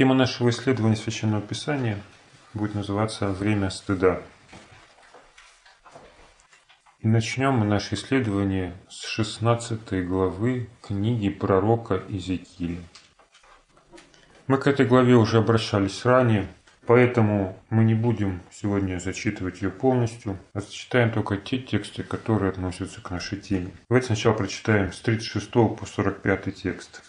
Тема нашего исследования Священного Писания будет называться «Время стыда». И начнем мы наше исследование с 16 главы книги пророка Иезекииля. Мы к этой главе уже обращались ранее, поэтому мы не будем сегодня зачитывать ее полностью, а зачитаем только те тексты, которые относятся к нашей теме. Давайте сначала прочитаем с 36 по 45 текст.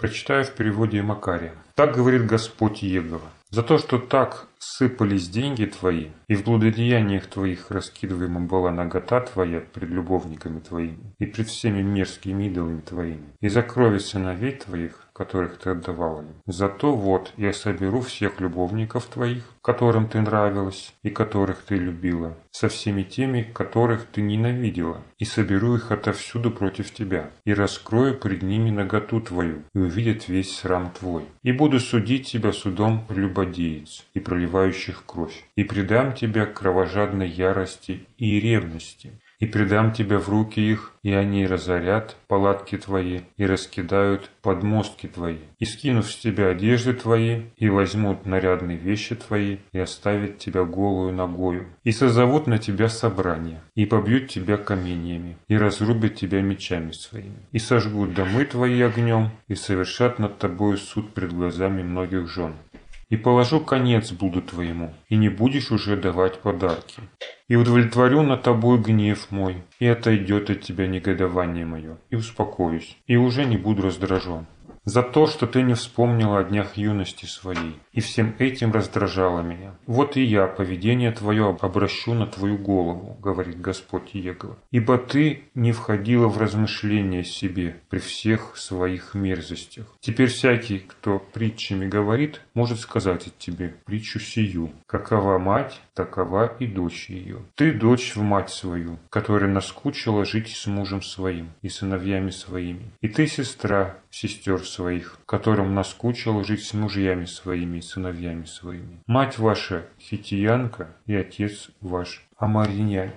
Прочитаю в переводе Макария. «Так говорит Господь Егова, за то, что так сыпались деньги твои, и в блудодеяниях твоих раскидываема была нагота твоя пред любовниками твоими, и пред всеми мерзкими идолами твоими, и за крови сыновей твоих, которых ты отдавал им. Зато вот я соберу всех любовников твоих, которым ты нравилась и которых ты любила, со всеми теми, которых ты ненавидела, и соберу их отовсюду против тебя, и раскрою пред ними наготу твою, и увидят весь срам твой. И буду судить тебя судом прелюбодеец и проливающих кровь, и предам тебя кровожадной ярости и ревности, и предам тебя в руки их, и они разорят палатки твои, и раскидают подмостки твои, и скинув с тебя одежды твои, и возьмут нарядные вещи твои, и оставят тебя голую ногою, и созовут на тебя собрание, и побьют тебя каменьями, и разрубят тебя мечами своими, и сожгут домы твои огнем, и совершат над тобою суд пред глазами многих жен. И положу конец блуду твоему, и не будешь уже давать подарки. И удовлетворю над тобой гнев мой, и отойдет от тебя негодование мое, и успокоюсь, и уже не буду раздражен. За то, что ты не вспомнила о днях юности своей, и всем этим раздражала меня. Вот и я поведение твое обращу на твою голову, говорит Господь Егова. Ибо ты не входила в размышления себе при всех своих мерзостях. Теперь всякий, кто притчами говорит, может сказать от тебе притчу сию. Какова мать, такова и дочь ее. Ты дочь в мать свою, которая наскучила жить с мужем своим и сыновьями своими. И ты сестра сестер своих, которым наскучило жить с мужьями своими и сыновьями своими. Мать ваша хитиянка и отец ваш амаринянин.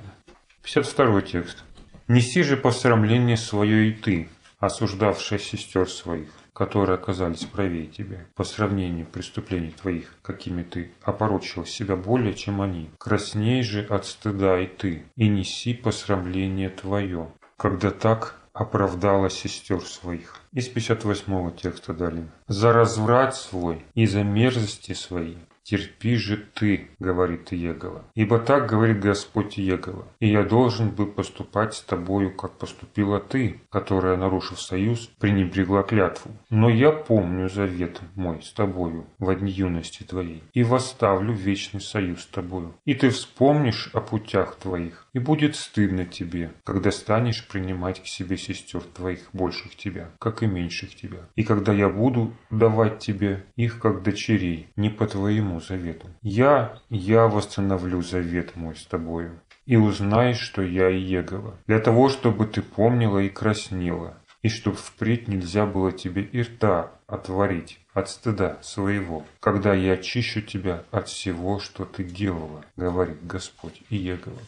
52 текст. «Неси же посрамление свое и ты, осуждавшая сестер своих, которые оказались правее тебя, по сравнению преступлений твоих, какими ты опорочил себя более, чем они. Красней же от стыда и ты, и неси посрамление твое, когда так оправдала сестер своих. Из 58 текста далее. «За разврат свой и за мерзости свои терпи же ты, говорит Егова. Ибо так говорит Господь Егова. И я должен бы поступать с тобою, как поступила ты, которая, нарушив союз, пренебрегла клятву. Но я помню завет мой с тобою в дни юности твоей, и восставлю вечный союз с тобою. И ты вспомнишь о путях твоих, и будет стыдно тебе, когда станешь принимать к себе сестер твоих больших тебя, как и меньших тебя. И когда я буду давать тебе их как дочерей, не по твоему завету. Я, я восстановлю завет мой с тобою, и узнаешь, что я Иегова, для того, чтобы ты помнила и краснела, и чтоб впредь нельзя было тебе и рта отворить от стыда своего, когда я очищу тебя от всего, что ты делала, говорит Господь Иегова.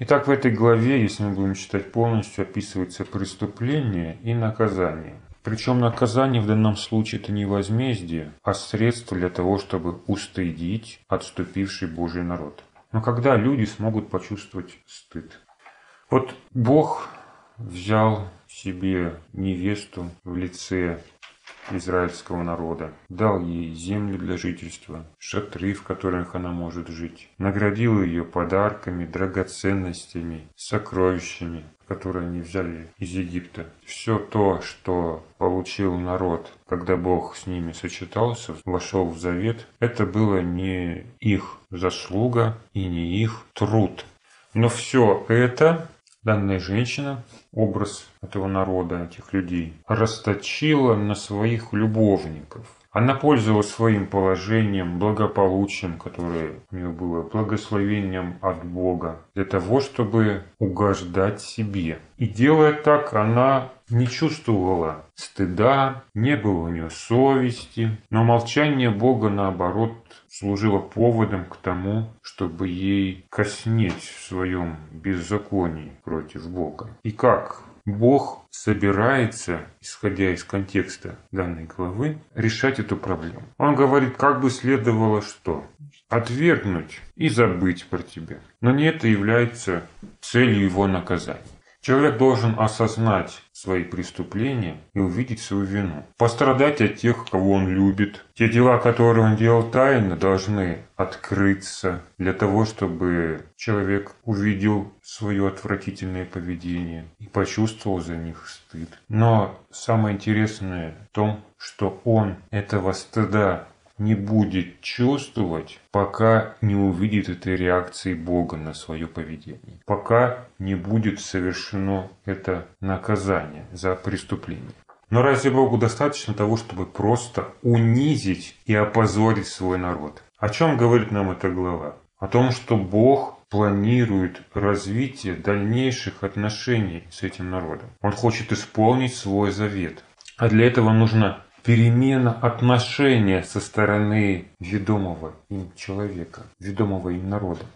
Итак, в этой главе, если мы будем читать полностью, описывается преступление и наказание. Причем наказание в данном случае это не возмездие, а средство для того, чтобы устыдить отступивший Божий народ. Но когда люди смогут почувствовать стыд? Вот Бог взял себе невесту в лице израильского народа, дал ей землю для жительства, шатры, в которых она может жить, наградил ее подарками, драгоценностями, сокровищами, которые они взяли из Египта. Все то, что получил народ, когда Бог с ними сочетался, вошел в завет, это было не их заслуга и не их труд. Но все это данная женщина, образ этого народа, этих людей, расточила на своих любовников. Она пользовалась своим положением, благополучием, которое у нее было, благословением от Бога, для того, чтобы угождать себе. И делая так, она не чувствовала стыда, не было у нее совести, но молчание Бога, наоборот, служило поводом к тому, чтобы ей коснеть в своем беззаконии против Бога. И как Бог собирается, исходя из контекста данной главы, решать эту проблему. Он говорит, как бы следовало что? Отвергнуть и забыть про тебя. Но не это является целью его наказания. Человек должен осознать свои преступления и увидеть свою вину. Пострадать от тех, кого он любит. Те дела, которые он делал тайно, должны открыться для того, чтобы человек увидел свое отвратительное поведение и почувствовал за них стыд. Но самое интересное в том, что он этого стыда не будет чувствовать, пока не увидит этой реакции Бога на свое поведение, пока не будет совершено это наказание за преступление. Но разве Богу достаточно того, чтобы просто унизить и опозорить свой народ? О чем говорит нам эта глава? О том, что Бог планирует развитие дальнейших отношений с этим народом. Он хочет исполнить свой завет. А для этого нужно перемена отношения со стороны ведомого им человека, ведомого им народа.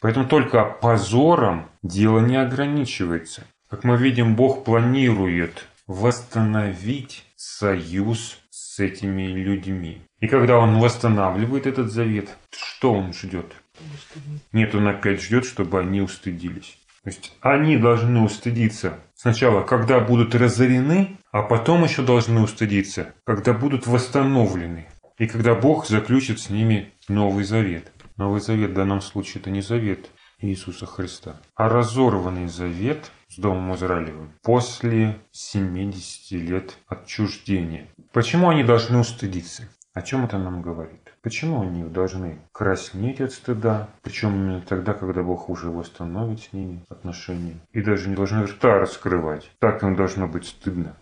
Поэтому только позором дело не ограничивается. Как мы видим, Бог планирует восстановить союз с этими людьми. И когда Он восстанавливает этот завет, что Он ждет? Нет, Он опять ждет, чтобы они устыдились. То есть они должны устыдиться сначала, когда будут разорены, а потом еще должны устыдиться, когда будут восстановлены. И когда Бог заключит с ними Новый Завет. Новый Завет в данном случае это не Завет Иисуса Христа, а разорванный Завет с Домом Израилевым после 70 лет отчуждения. Почему они должны устыдиться? О чем это нам говорит? Почему они должны краснеть от стыда, причем именно тогда, когда Бог уже восстановит с ними отношения, и даже не должны рта раскрывать. Так им должно быть стыдно.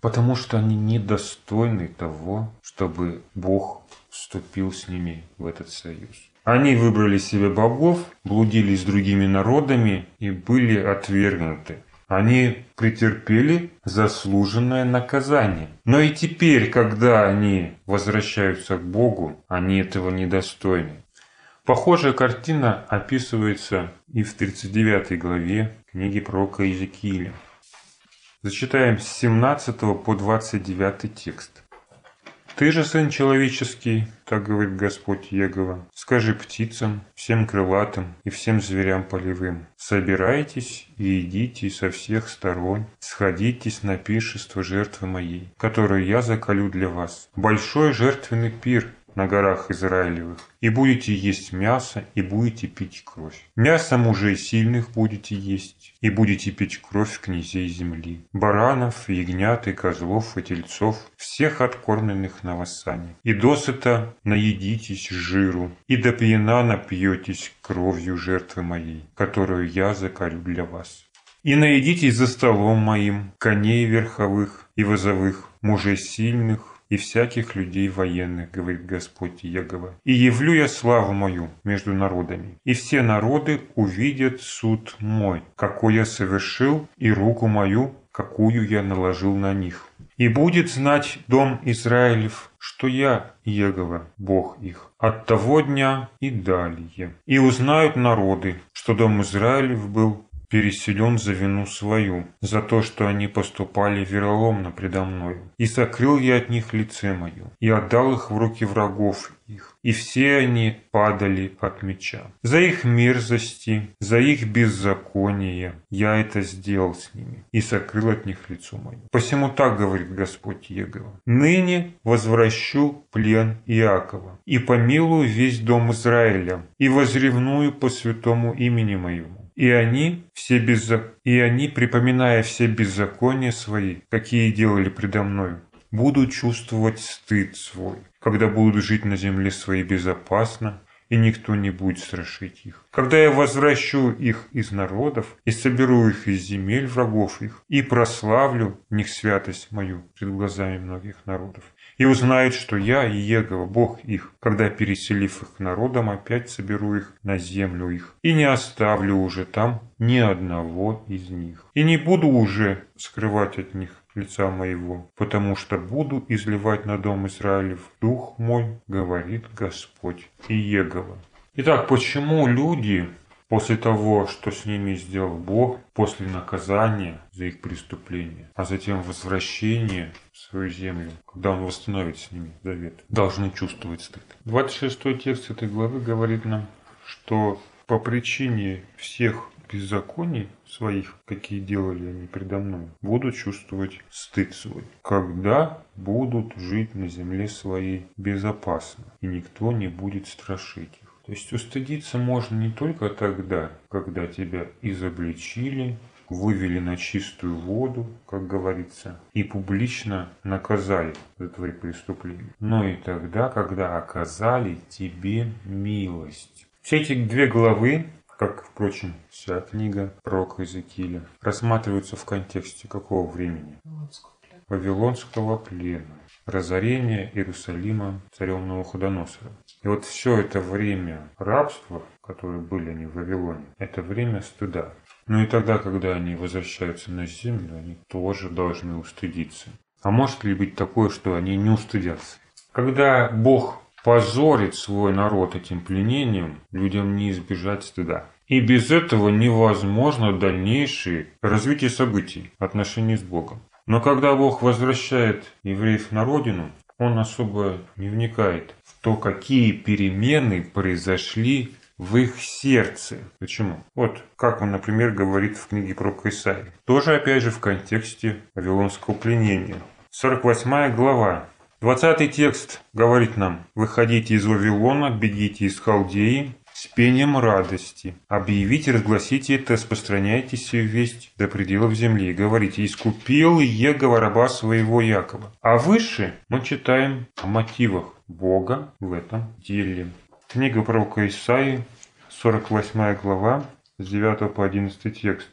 Потому что они недостойны того, чтобы Бог вступил с ними в этот союз. Они выбрали себе богов, блудили с другими народами и были отвергнуты. Они претерпели заслуженное наказание. Но и теперь, когда они возвращаются к Богу, они этого недостойны. Похожая картина описывается и в 39 главе книги пророка Иезекииля. Зачитаем с 17 по 29 текст. Ты же, сын человеческий, так говорит Господь Егова, скажи птицам, всем крылатым и всем зверям полевым, собирайтесь и идите со всех сторон, сходитесь на пиршество жертвы моей, которую я заколю для вас. Большой жертвенный пир, на горах Израилевых, и будете есть мясо, и будете пить кровь. Мясо мужей сильных будете есть, и будете пить кровь князей земли, баранов, ягнят и козлов и тельцов, всех откормленных на воссане. И досыта наедитесь жиру, и до пьяна напьетесь кровью жертвы моей, которую я заколю для вас. И наедитесь за столом моим коней верховых и возовых, мужей сильных, и всяких людей военных, говорит Господь Егова. И явлю я славу мою между народами, и все народы увидят суд мой, какой я совершил, и руку мою, какую я наложил на них. И будет знать дом Израилев, что я Егова, Бог их, от того дня и далее. И узнают народы, что дом Израилев был переселен за вину свою, за то, что они поступали вероломно предо мною. И сокрыл я от них лице мое, и отдал их в руки врагов их, и все они падали от меча. За их мерзости, за их беззаконие я это сделал с ними, и сокрыл от них лицо мое. Посему так говорит Господь Егова. Ныне возвращу плен Иакова, и помилую весь дом Израиля, и возревную по святому имени моему и они, все беззак... и они, припоминая все беззакония свои, какие делали предо мною, будут чувствовать стыд свой, когда будут жить на земле своей безопасно, и никто не будет страшить их. Когда я возвращу их из народов и соберу их из земель врагов их, и прославлю в них святость мою пред глазами многих народов, и узнают, что я, Иегова, Бог их, когда, переселив их народом, опять соберу их на землю их, и не оставлю уже там ни одного из них. И не буду уже скрывать от них лица моего, потому что буду изливать на дом Израилев дух мой, говорит Господь Иегова. Итак, почему люди после того, что с ними сделал Бог, после наказания за их преступления, а затем возвращения в свою землю, когда Он восстановит с ними завет, должны чувствовать стыд. 26 текст этой главы говорит нам, что по причине всех беззаконий своих, какие делали они предо мной, будут чувствовать стыд свой, когда будут жить на земле своей безопасно, и никто не будет страшить их. То есть устыдиться можно не только тогда, когда тебя изобличили, вывели на чистую воду, как говорится, и публично наказали за твои преступления, но и тогда, когда оказали тебе милость. Все эти две главы как, впрочем, вся книга пророка Иезекииля, рассматриваются в контексте какого времени? Вавилонского плена, разорения Иерусалима царем Новоходоносора. И вот все это время рабства, которые были они в Вавилоне, это время стыда. Ну и тогда, когда они возвращаются на землю, они тоже должны устыдиться. А может ли быть такое, что они не устыдятся? Когда Бог позорит свой народ этим пленением, людям не избежать стыда. И без этого невозможно дальнейшее развитие событий, отношений с Богом. Но когда Бог возвращает евреев на родину, он особо не вникает то, какие перемены произошли в их сердце. Почему? Вот как он, например, говорит в книге про Исаии. Тоже, опять же, в контексте Вавилонского пленения. 48 глава. 20 текст говорит нам, «Выходите из Вавилона, бегите из Халдеи, с пением радости. Объявите, разгласите это, распространяйте сию весть до пределов земли. Говорите, искупил Егова раба своего Якова. А выше мы читаем о мотивах Бога в этом деле. Книга пророка Исаии, 48 глава, с 9 по 11 текст.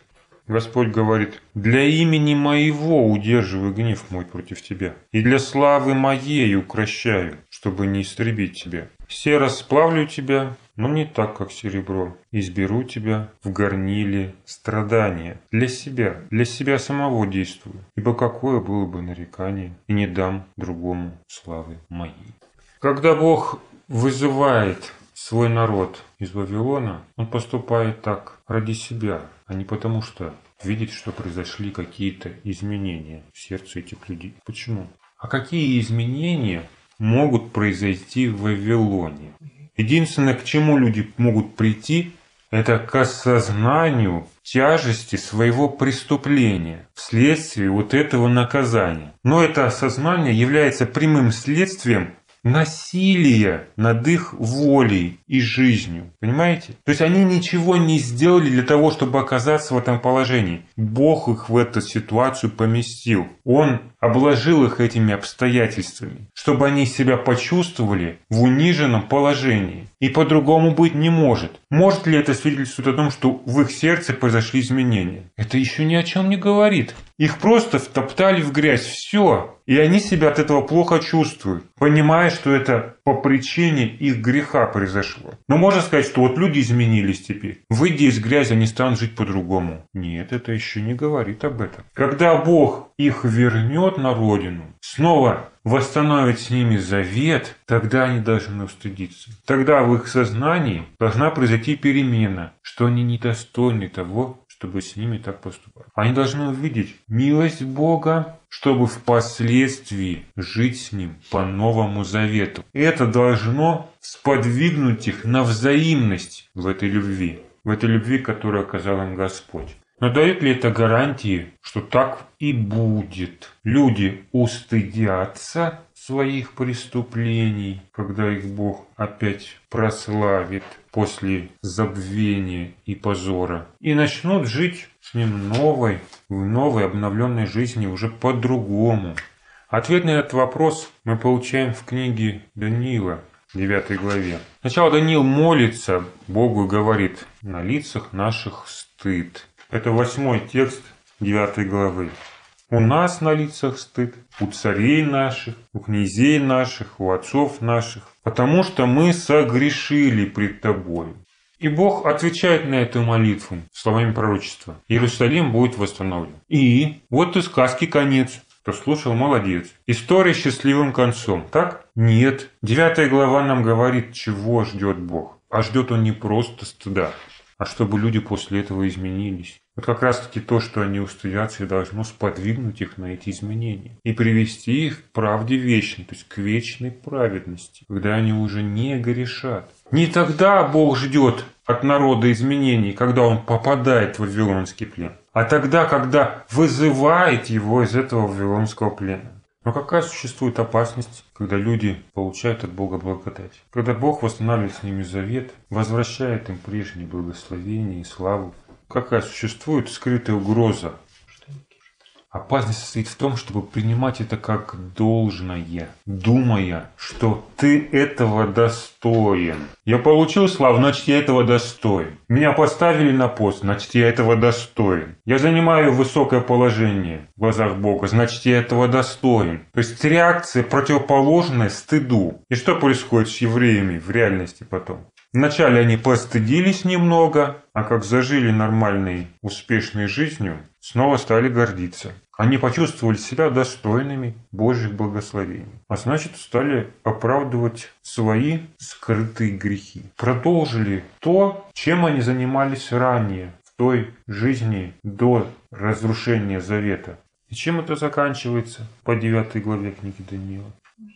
Господь говорит, «Для имени моего удерживаю гнев мой против тебя, и для славы моей укращаю, чтобы не истребить тебя. Все расплавлю тебя, но не так, как серебро. Изберу тебя в горниле страдания. Для себя, для себя самого действую, ибо какое было бы нарекание, и не дам другому славы моей». Когда Бог вызывает свой народ из Вавилона, он поступает так ради себя, а не потому, что видит, что произошли какие-то изменения в сердце этих людей. Почему? А какие изменения могут произойти в Вавилоне? Единственное, к чему люди могут прийти, это к осознанию тяжести своего преступления вследствие вот этого наказания. Но это осознание является прямым следствием насилие над их волей и жизнью. Понимаете? То есть они ничего не сделали для того, чтобы оказаться в этом положении. Бог их в эту ситуацию поместил. Он обложил их этими обстоятельствами, чтобы они себя почувствовали в униженном положении. И по-другому быть не может. Может ли это свидетельствовать о том, что в их сердце произошли изменения? Это еще ни о чем не говорит. Их просто втоптали в грязь. Все. И они себя от этого плохо чувствуют, понимая, что это по причине их греха произошло. Но можно сказать, что вот люди изменились теперь. Выйдя из грязи, они станут жить по-другому. Нет, это еще не говорит об этом. Когда Бог их вернет на родину, снова восстановит с ними завет, тогда они должны устыдиться. Тогда в их сознании должна произойти перемена, что они недостойны того, чтобы с ними так поступать. Они должны увидеть милость Бога, чтобы впоследствии жить с Ним по Новому Завету. Это должно сподвигнуть их на взаимность в этой любви, в этой любви, которую оказал им Господь. Но дает ли это гарантии, что так и будет? Люди устыдятся своих преступлений, когда их Бог опять прославит после забвения и позора, и начнут жить с Ним новой, в новой обновленной жизни уже по-другому. Ответ на этот вопрос мы получаем в книге Даниила, 9 главе. Сначала Даниил молится Богу и говорит «На лицах наших стыд». Это восьмой текст 9 главы. У нас на лицах стыд, у царей наших, у князей наших, у отцов наших, потому что мы согрешили пред Тобой. И Бог отвечает на эту молитву словами пророчества. Иерусалим будет восстановлен. И вот и сказки конец. Кто слушал, молодец. История с счастливым концом. Так? Нет. Девятая глава нам говорит, чего ждет Бог. А ждет он не просто стыда. а чтобы люди после этого изменились. Вот как раз таки то, что они устыдятся, и должно сподвигнуть их на эти изменения. И привести их к правде вечной, то есть к вечной праведности, когда они уже не грешат. Не тогда Бог ждет от народа изменений, когда он попадает в Вавилонский плен, а тогда, когда вызывает его из этого Вавилонского плена. Но какая существует опасность, когда люди получают от Бога благодать? Когда Бог восстанавливает с ними завет, возвращает им прежние благословения и славу. Какая существует скрытая угроза Опасность состоит в том, чтобы принимать это как должное, думая, что ты этого достоин. Я получил славу, значит я этого достоин. Меня поставили на пост, значит я этого достоин. Я занимаю высокое положение в глазах Бога, значит я этого достоин. То есть реакция противоположная стыду. И что происходит с евреями в реальности потом? Вначале они постыдились немного, а как зажили нормальной, успешной жизнью, снова стали гордиться. Они почувствовали себя достойными Божьих благословений, а значит стали оправдывать свои скрытые грехи. Продолжили то, чем они занимались ранее, в той жизни до разрушения завета. И чем это заканчивается по 9 главе книги Даниила?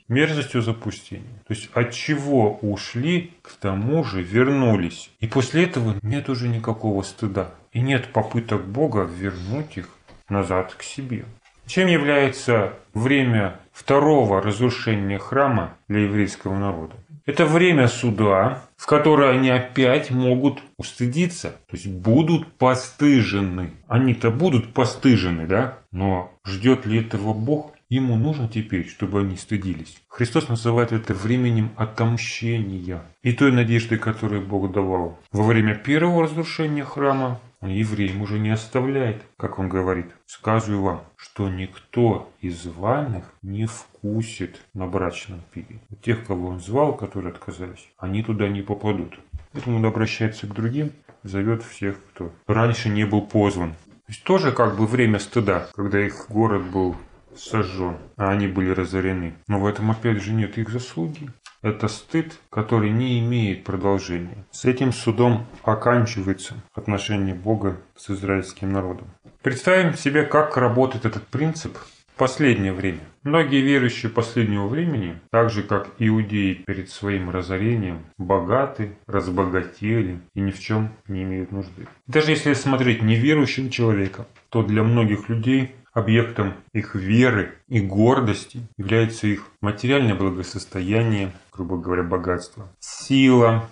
Мерзостью запустения. То есть от чего ушли, к тому же вернулись. И после этого нет уже никакого стыда. И нет попыток Бога вернуть их назад к себе. Чем является время второго разрушения храма для еврейского народа? Это время суда, в которое они опять могут устыдиться, то есть будут постыжены. Они-то будут постыжены, да? Но ждет ли этого Бог? Ему нужно теперь, чтобы они стыдились. Христос называет это временем отомщения и той надежды, которую Бог давал. Во время первого разрушения храма он евреям уже не оставляет, как он говорит. Сказываю вам, что никто из званых не вкусит на брачном пире. Тех, кого он звал, которые отказались, они туда не попадут. Поэтому он обращается к другим, зовет всех, кто раньше не был позван. То есть тоже как бы время стыда, когда их город был сожжен, а они были разорены. Но в этом опять же нет их заслуги. Это стыд, который не имеет продолжения. С этим судом оканчивается отношение Бога с израильским народом. Представим себе, как работает этот принцип в последнее время. Многие верующие последнего времени, так же как иудеи перед своим разорением, богаты, разбогатели и ни в чем не имеют нужды. Даже если смотреть неверующего человека, то для многих людей Объектом их веры и гордости является их материальное благосостояние, грубо говоря, богатство, сила,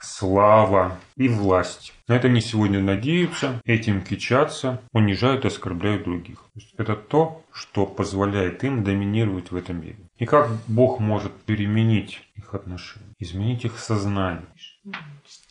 слава и власть. На это они сегодня надеются, этим кичатся, унижают и оскорбляют других. То есть это то, что позволяет им доминировать в этом мире. И как Бог может переменить их отношения, изменить их сознание.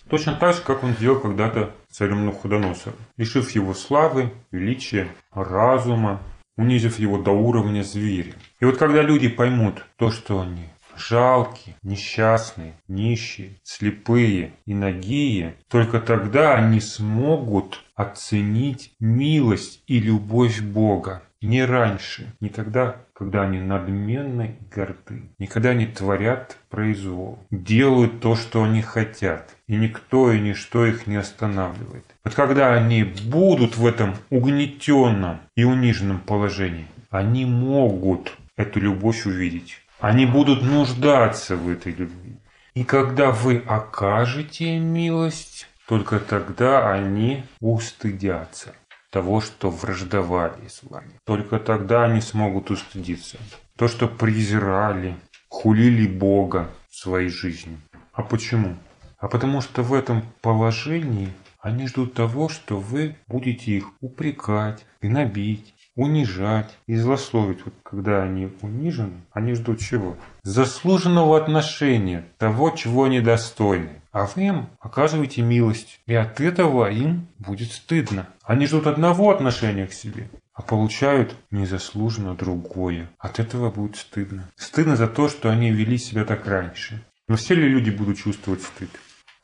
Точно так же, как он сделал когда-то царем Навуходоносором, лишив его славы, величия, разума, унизив его до уровня зверя. И вот когда люди поймут то, что они жалкие, несчастные, нищие, слепые и нагие, только тогда они смогут оценить милость и любовь Бога. Не раньше, не тогда, когда они надменны и горды, не когда они творят произвол, делают то, что они хотят, и никто и ничто их не останавливает. Вот когда они будут в этом угнетенном и униженном положении, они могут эту любовь увидеть. Они будут нуждаться в этой любви. И когда вы окажете милость, только тогда они устыдятся того, что враждовали с вами. Только тогда они смогут устыдиться. То, что презирали, хулили Бога в своей жизни. А почему? А потому что в этом положении они ждут того, что вы будете их упрекать, гнобить, унижать и злословить. Вот когда они унижены, они ждут чего? Заслуженного отношения, того, чего они достойны. А вы им оказываете милость. И от этого им будет стыдно. Они ждут одного отношения к себе, а получают незаслуженно другое. От этого будет стыдно. Стыдно за то, что они вели себя так раньше. Но все ли люди будут чувствовать стыд?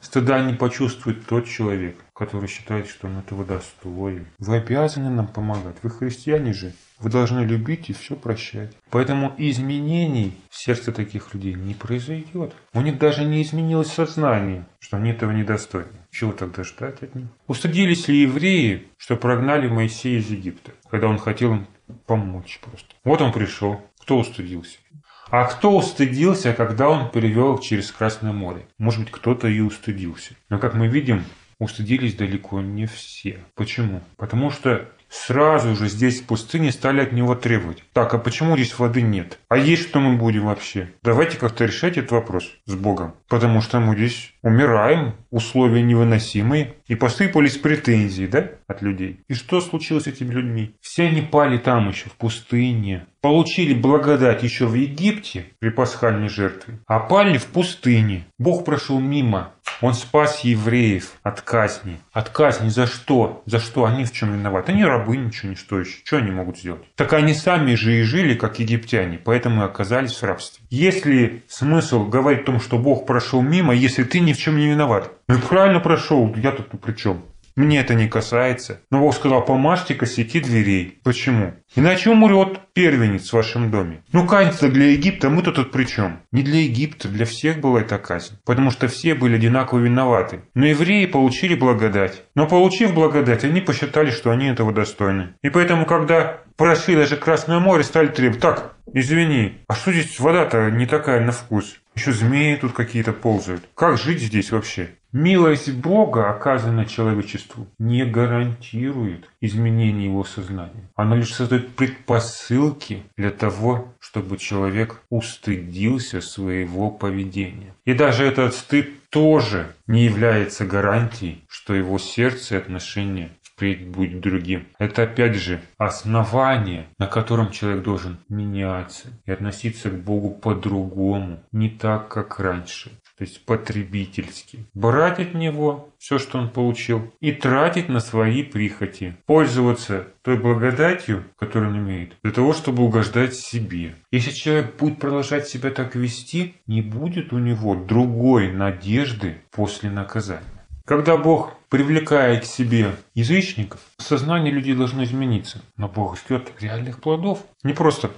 Стыда не почувствует тот человек, который считает, что он этого достоин. Вы обязаны нам помогать. Вы христиане же. Вы должны любить и все прощать. Поэтому изменений в сердце таких людей не произойдет. У них даже не изменилось сознание, что они этого недостойны. Чего тогда ждать от них? Устыдились ли евреи, что прогнали Моисея из Египта, когда он хотел им помочь просто? Вот он пришел. Кто устыдился? А кто устыдился, когда он перевел через Красное море? Может быть, кто-то и устыдился. Но, как мы видим, устыдились далеко не все. Почему? Потому что сразу же здесь в пустыне стали от него требовать. Так, а почему здесь воды нет? А есть что мы будем вообще? Давайте как-то решать этот вопрос с Богом. Потому что мы здесь умираем, условия невыносимые. И посыпались претензии, да, от людей. И что случилось с этими людьми? Все они пали там еще, в пустыне. Получили благодать еще в Египте при пасхальной жертве, а пали в пустыне. Бог прошел мимо. Он спас евреев от казни. От казни за что? За что? Они в чем виноваты? Они рабы, ничего не стоящие. Что они могут сделать? Так они сами же и жили, как египтяне, поэтому и оказались в рабстве. Есть ли смысл говорить о том, что Бог прошел мимо, если ты ни в чем не виноват? Ну правильно прошел, я тут при чем? Мне это не касается. Но Бог сказал, помажьте косяки дверей. Почему? Иначе умрет первенец в вашем доме. Ну, казнь для Египта, мы-то тут при чем? Не для Египта, для всех была эта казнь. Потому что все были одинаково виноваты. Но евреи получили благодать. Но получив благодать, они посчитали, что они этого достойны. И поэтому, когда прошли даже Красное море, стали требовать, так, извини, а что здесь вода-то не такая на вкус? Еще змеи тут какие-то ползают. Как жить здесь вообще? Милость Бога, оказанная человечеству, не гарантирует изменения его сознания. Она лишь создает предпосылки для того, чтобы человек устыдился своего поведения. И даже этот стыд тоже не является гарантией, что его сердце и отношения впредь будет другим. Это опять же основание, на котором человек должен меняться и относиться к Богу по-другому, не так, как раньше то есть потребительски. Брать от него все, что он получил, и тратить на свои прихоти. Пользоваться той благодатью, которую он имеет, для того, чтобы угождать себе. Если человек будет продолжать себя так вести, не будет у него другой надежды после наказания. Когда Бог привлекает к себе язычников, сознание людей должно измениться. Но Бог ждет реальных плодов. Не просто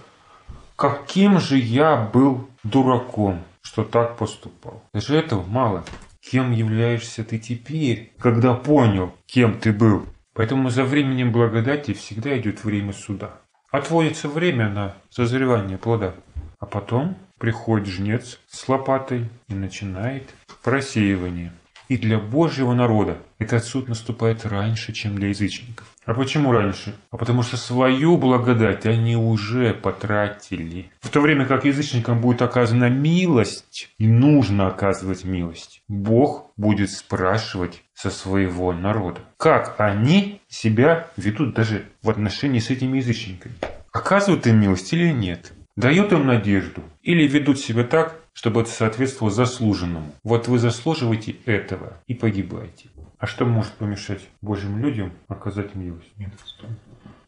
«каким же я был дураком», что так поступал. Даже этого мало. Кем являешься ты теперь, когда понял, кем ты был? Поэтому за временем благодати всегда идет время суда. Отводится время на созревание плода. А потом приходит жнец с лопатой и начинает просеивание. И для Божьего народа этот суд наступает раньше, чем для язычников. А почему раньше? А потому что свою благодать они уже потратили. В то время как язычникам будет оказана милость, и нужно оказывать милость, Бог будет спрашивать со своего народа, как они себя ведут даже в отношении с этими язычниками. Оказывают им милость или нет? Дают им надежду? Или ведут себя так, чтобы это соответствовало заслуженному. Вот вы заслуживаете этого и погибаете. А что может помешать Божьим людям оказать милость?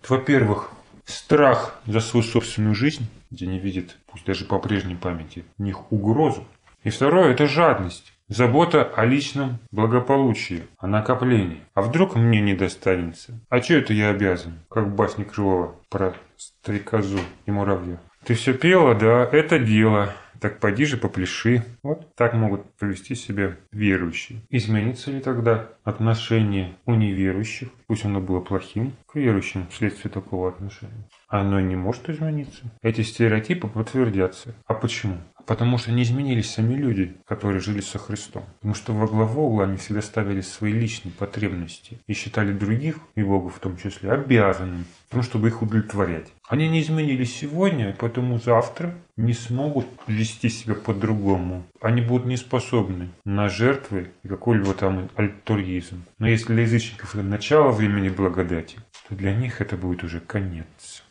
Во-первых, страх за свою собственную жизнь, где не видят, пусть даже по прежней памяти, в них угрозу. И второе – это жадность. Забота о личном благополучии, о накоплении. А вдруг мне не достанется? А что это я обязан? Как в басне Крылова про стрекозу и муравья. Ты все пела, да, это дело. Так поди же попляши. Вот так могут повести себя верующие. Изменится ли тогда отношение у неверующих, пусть оно было плохим, к верующим вследствие такого отношения? Оно не может измениться. Эти стереотипы подтвердятся. А почему? Потому что не изменились сами люди, которые жили со Христом. Потому что во главу угла они всегда ставили свои личные потребности и считали других, и Бога в том числе, обязанным, тому, чтобы их удовлетворять. Они не изменились сегодня, и поэтому завтра не смогут вести себя по-другому. Они будут не способны на жертвы и какой-либо там альтуризм. Но если для язычников это начало времени благодати, то для них это будет уже конец.